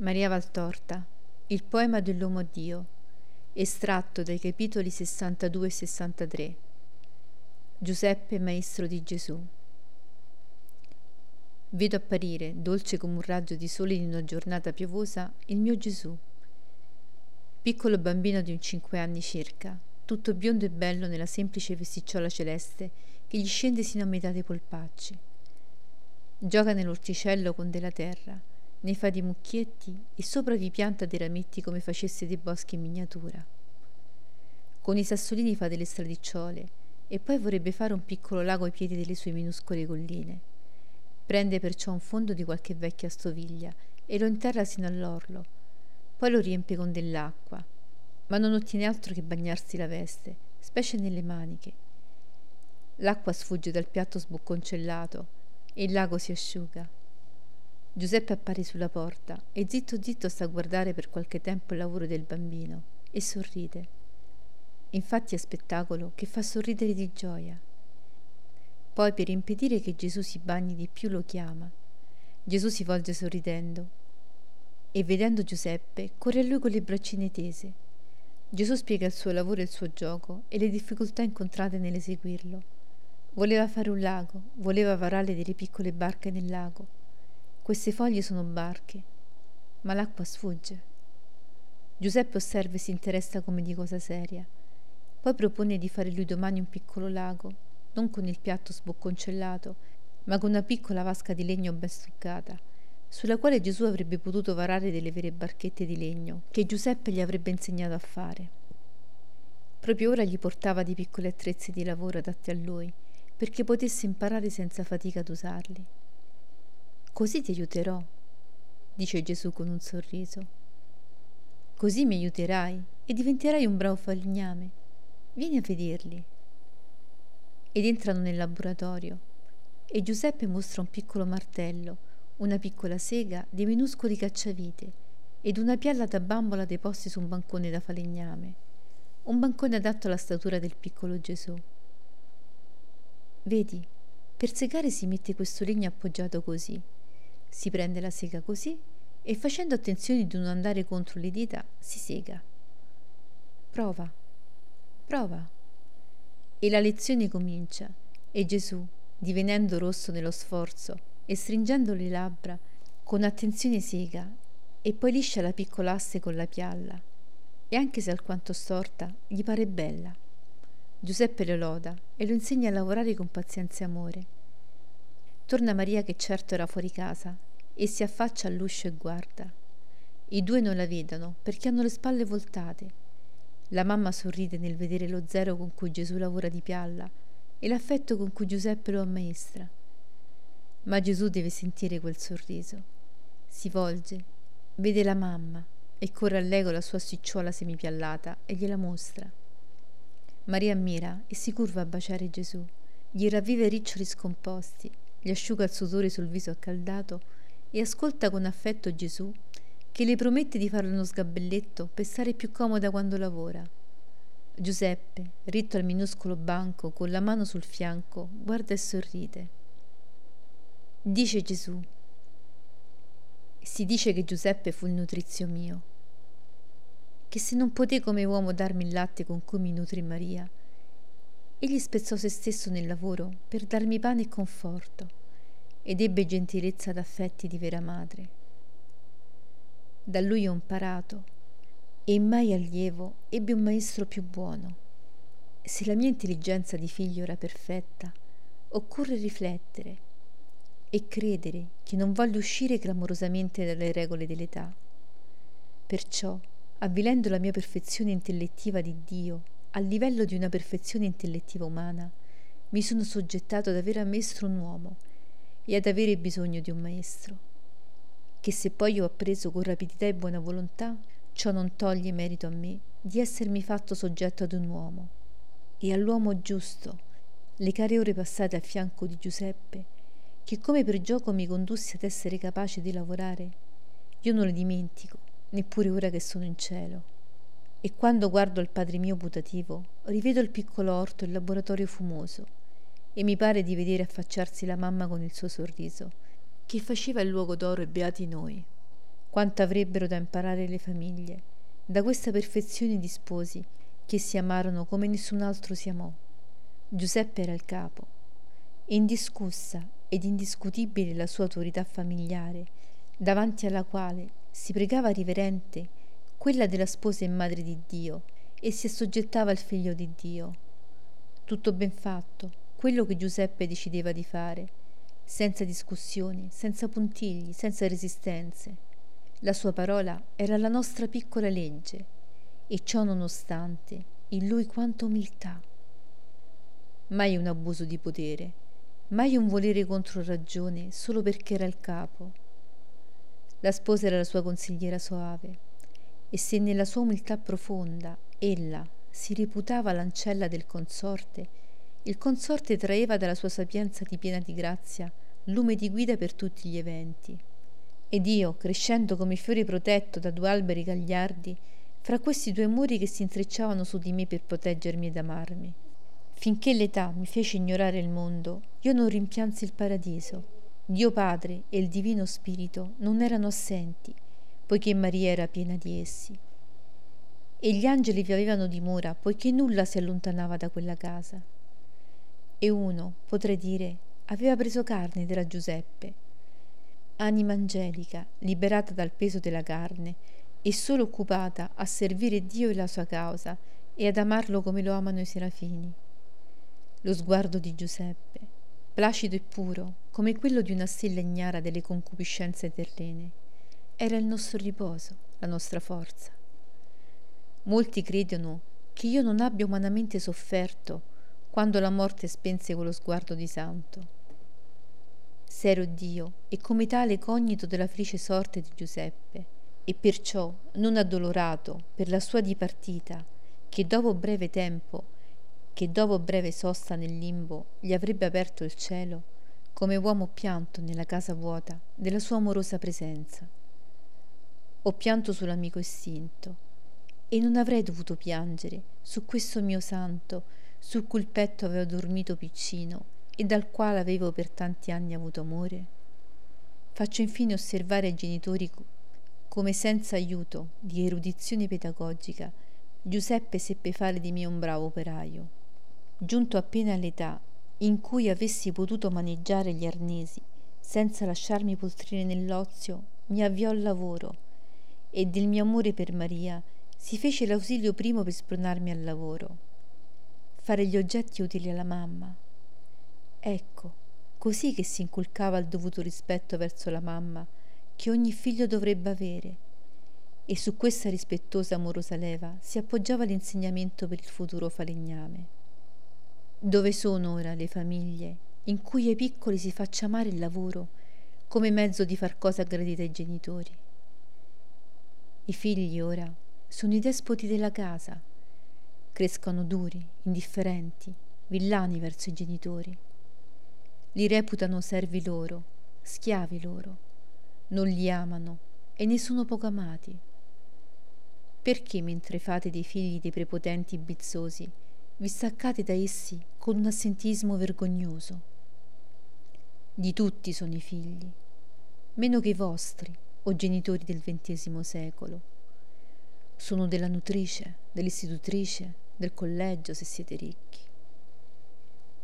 Maria Valtorta, il poema dell'uomo Dio, estratto dai capitoli 62 e 63. Giuseppe, maestro di Gesù. Vedo apparire, dolce come un raggio di sole in una giornata piovosa, il mio Gesù. Piccolo bambino di un cinque anni circa, tutto biondo e bello nella semplice vesticciola celeste che gli scende sino a metà dei polpacci. Gioca nell'orticello con della terra, ne fa di mucchietti e sopra vi pianta dei rametti come facesse dei boschi in miniatura. Con i sassolini fa delle stradicciole e poi vorrebbe fare un piccolo lago ai piedi delle sue minuscole colline. Prende perciò un fondo di qualche vecchia stoviglia e lo interra sino all'orlo, poi lo riempie con dell'acqua, ma non ottiene altro che bagnarsi la veste, specie nelle maniche. L'acqua sfugge dal piatto sbocconcellato e il lago si asciuga. Giuseppe appare sulla porta e zitto zitto sta a guardare per qualche tempo il lavoro del bambino e sorride. Infatti è spettacolo che fa sorridere di gioia. Poi per impedire che Gesù si bagni di più lo chiama. Gesù si volge sorridendo e vedendo Giuseppe corre a lui con le braccine tese. Gesù spiega il suo lavoro e il suo gioco e le difficoltà incontrate nell'eseguirlo. Voleva fare un lago, voleva varare delle piccole barche nel lago. Queste foglie sono barche, ma l'acqua sfugge. Giuseppe osserva e si interessa come di cosa seria. Poi propone di fare lui domani un piccolo lago, non con il piatto sbocconcellato, ma con una piccola vasca di legno ben struccata, sulla quale Gesù avrebbe potuto varare delle vere barchette di legno che Giuseppe gli avrebbe insegnato a fare. Proprio ora gli portava di piccoli attrezzi di lavoro adatti a lui perché potesse imparare senza fatica ad usarli. Così ti aiuterò, dice Gesù con un sorriso. Così mi aiuterai e diventerai un bravo falegname. Vieni a vederli. Ed entrano nel laboratorio e Giuseppe mostra un piccolo martello, una piccola sega, dei minuscoli cacciavite ed una pialla da bambola deposti su un bancone da falegname, un bancone adatto alla statura del piccolo Gesù. Vedi, per segare si mette questo legno appoggiato così. Si prende la sega così e facendo attenzione di non andare contro le dita si sega. Prova, prova. E la lezione comincia e Gesù, divenendo rosso nello sforzo e stringendo le labbra, con attenzione sega e poi liscia la piccola asse con la pialla e anche se alquanto storta gli pare bella. Giuseppe lo loda e lo insegna a lavorare con pazienza e amore. Torna Maria che certo era fuori casa e si affaccia all'uscio e guarda. I due non la vedono perché hanno le spalle voltate. La mamma sorride nel vedere lo zero con cui Gesù lavora di pialla e l'affetto con cui Giuseppe lo ammaestra. Ma Gesù deve sentire quel sorriso. Si volge, vede la mamma e corre a lei con la sua sticciola semipiallata e gliela mostra. Maria ammira e si curva a baciare Gesù. Gli ravviva i riccioli scomposti, gli asciuga il sudore sul viso accaldato e ascolta con affetto Gesù che le promette di farle uno sgabelletto per stare più comoda quando lavora. Giuseppe, ritto al minuscolo banco, con la mano sul fianco, guarda e sorride. Dice Gesù. Si dice che Giuseppe fu il nutrizio mio che se non poté come uomo darmi il latte con cui mi nutrì Maria, egli spezzò se stesso nel lavoro per darmi pane e conforto ed ebbe gentilezza d'affetti di vera madre. Da lui ho imparato e mai allievo ebbe un maestro più buono. Se la mia intelligenza di figlio era perfetta, occorre riflettere e credere che non voglio uscire clamorosamente dalle regole dell'età. Perciò avvilendo la mia perfezione intellettiva di Dio al livello di una perfezione intellettiva umana, mi sono soggettato ad avere a maestro un uomo e ad avere bisogno di un maestro, che se poi ho appreso con rapidità e buona volontà, ciò non toglie merito a me di essermi fatto soggetto ad un uomo. E all'uomo giusto, le care ore passate a fianco di Giuseppe, che come per gioco mi condusse ad essere capace di lavorare, io non le dimentico neppure ora che sono in cielo. E quando guardo il Padre mio putativo, rivedo il piccolo orto e il laboratorio fumoso, e mi pare di vedere affacciarsi la mamma con il suo sorriso, che faceva il luogo d'oro e beati noi. Quanto avrebbero da imparare le famiglie da questa perfezione di sposi che si amarono come nessun altro si amò. Giuseppe era il capo. Indiscussa ed indiscutibile la sua autorità familiare, davanti alla quale si pregava riverente quella della sposa e madre di Dio e si assoggettava al figlio di Dio. Tutto ben fatto, quello che Giuseppe decideva di fare, senza discussioni, senza puntigli, senza resistenze. La sua parola era la nostra piccola legge e ciò nonostante in lui quanta umiltà. Mai un abuso di potere, mai un volere contro ragione solo perché era il capo. La sposa era la sua consigliera soave e se nella sua umiltà profonda ella si reputava l'ancella del consorte, il consorte traeva dalla sua sapienza di piena di grazia lume di guida per tutti gli eventi. Ed io, crescendo come fiore protetto da due alberi gagliardi, fra questi due muri che si intrecciavano su di me per proteggermi ed amarmi. Finché l'età mi fece ignorare il mondo, io non rimpiansi il paradiso. Dio Padre e il Divino Spirito non erano assenti, poiché Maria era piena di essi. E gli angeli vi avevano dimora, poiché nulla si allontanava da quella casa e uno, potrei dire, aveva preso carne era Giuseppe. Anima angelica, liberata dal peso della carne e solo occupata a servire Dio e la sua causa e ad amarlo come lo amano i serafini. Lo sguardo di Giuseppe, placido e puro, come quello di una stella ignara delle concupiscenze terrene, era il nostro riposo, la nostra forza. Molti credono che io non abbia umanamente sofferto quando la morte spense quello sguardo di santo. S'ero Dio e come tale cognito della felice sorte di Giuseppe, e perciò non addolorato per la sua dipartita, che dopo breve tempo, che dopo breve sosta nel limbo gli avrebbe aperto il cielo, come uomo pianto nella casa vuota della sua amorosa presenza. Ho pianto sull'amico estinto, e non avrei dovuto piangere su questo mio santo sul cui petto avevo dormito piccino e dal quale avevo per tanti anni avuto amore? Faccio infine osservare ai genitori come senza aiuto di erudizione pedagogica Giuseppe seppe fare di me un bravo operaio. Giunto appena all'età in cui avessi potuto maneggiare gli arnesi senza lasciarmi poltrire nell'ozio, mi avviò al lavoro e del mio amore per Maria si fece l'ausilio primo per spronarmi al lavoro fare gli oggetti utili alla mamma. Ecco, così che si inculcava il dovuto rispetto verso la mamma che ogni figlio dovrebbe avere. E su questa rispettosa amorosa leva si appoggiava l'insegnamento per il futuro falegname. Dove sono ora le famiglie in cui ai piccoli si faccia amare il lavoro come mezzo di far cosa gradita ai genitori? I figli ora sono i despoti della casa crescono duri, indifferenti, villani verso i genitori. Li reputano servi loro, schiavi loro, non li amano e ne sono poco amati. Perché mentre fate dei figli dei prepotenti bizzosi, vi staccate da essi con un assentismo vergognoso? Di tutti sono i figli, meno che i vostri, o genitori del XX secolo. Sono della nutrice, dell'istitutrice, del collegio se siete ricchi.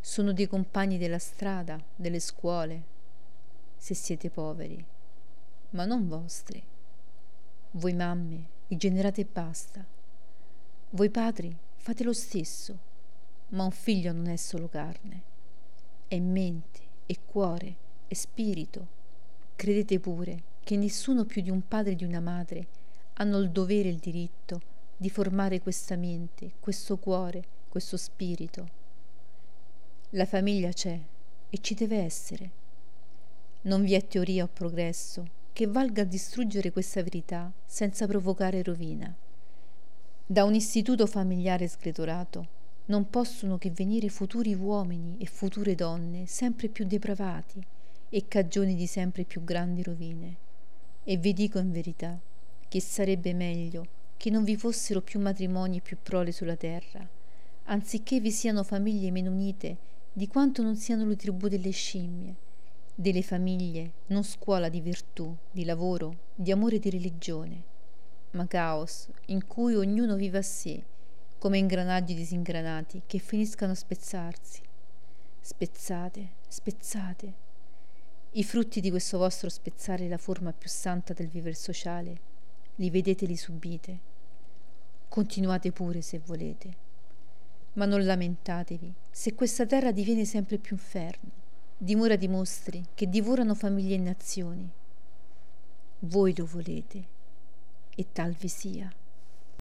Sono dei compagni della strada, delle scuole, se siete poveri, ma non vostri. Voi mamme li generate e basta. Voi padri fate lo stesso, ma un figlio non è solo carne, è mente, è cuore, è spirito. Credete pure che nessuno più di un padre e di una madre hanno il dovere e il diritto di formare questa mente, questo cuore, questo spirito. La famiglia c'è e ci deve essere. Non vi è teoria o progresso che valga a distruggere questa verità senza provocare rovina. Da un istituto familiare sgretolato non possono che venire futuri uomini e future donne sempre più depravati e cagioni di sempre più grandi rovine. E vi dico in verità che sarebbe meglio che non vi fossero più matrimoni e più prole sulla terra, anziché vi siano famiglie meno unite di quanto non siano le tribù delle scimmie, delle famiglie non scuola di virtù, di lavoro, di amore e di religione, ma caos in cui ognuno vive a sé, come ingranaggi disingranati che finiscano a spezzarsi. Spezzate, spezzate. I frutti di questo vostro spezzare la forma più santa del vivere sociale, li vedete, li subite. Continuate pure se volete ma non lamentatevi se questa terra diviene sempre più inferno, dimora di mostri che divorano famiglie e nazioni. Voi lo volete e tal vi sia.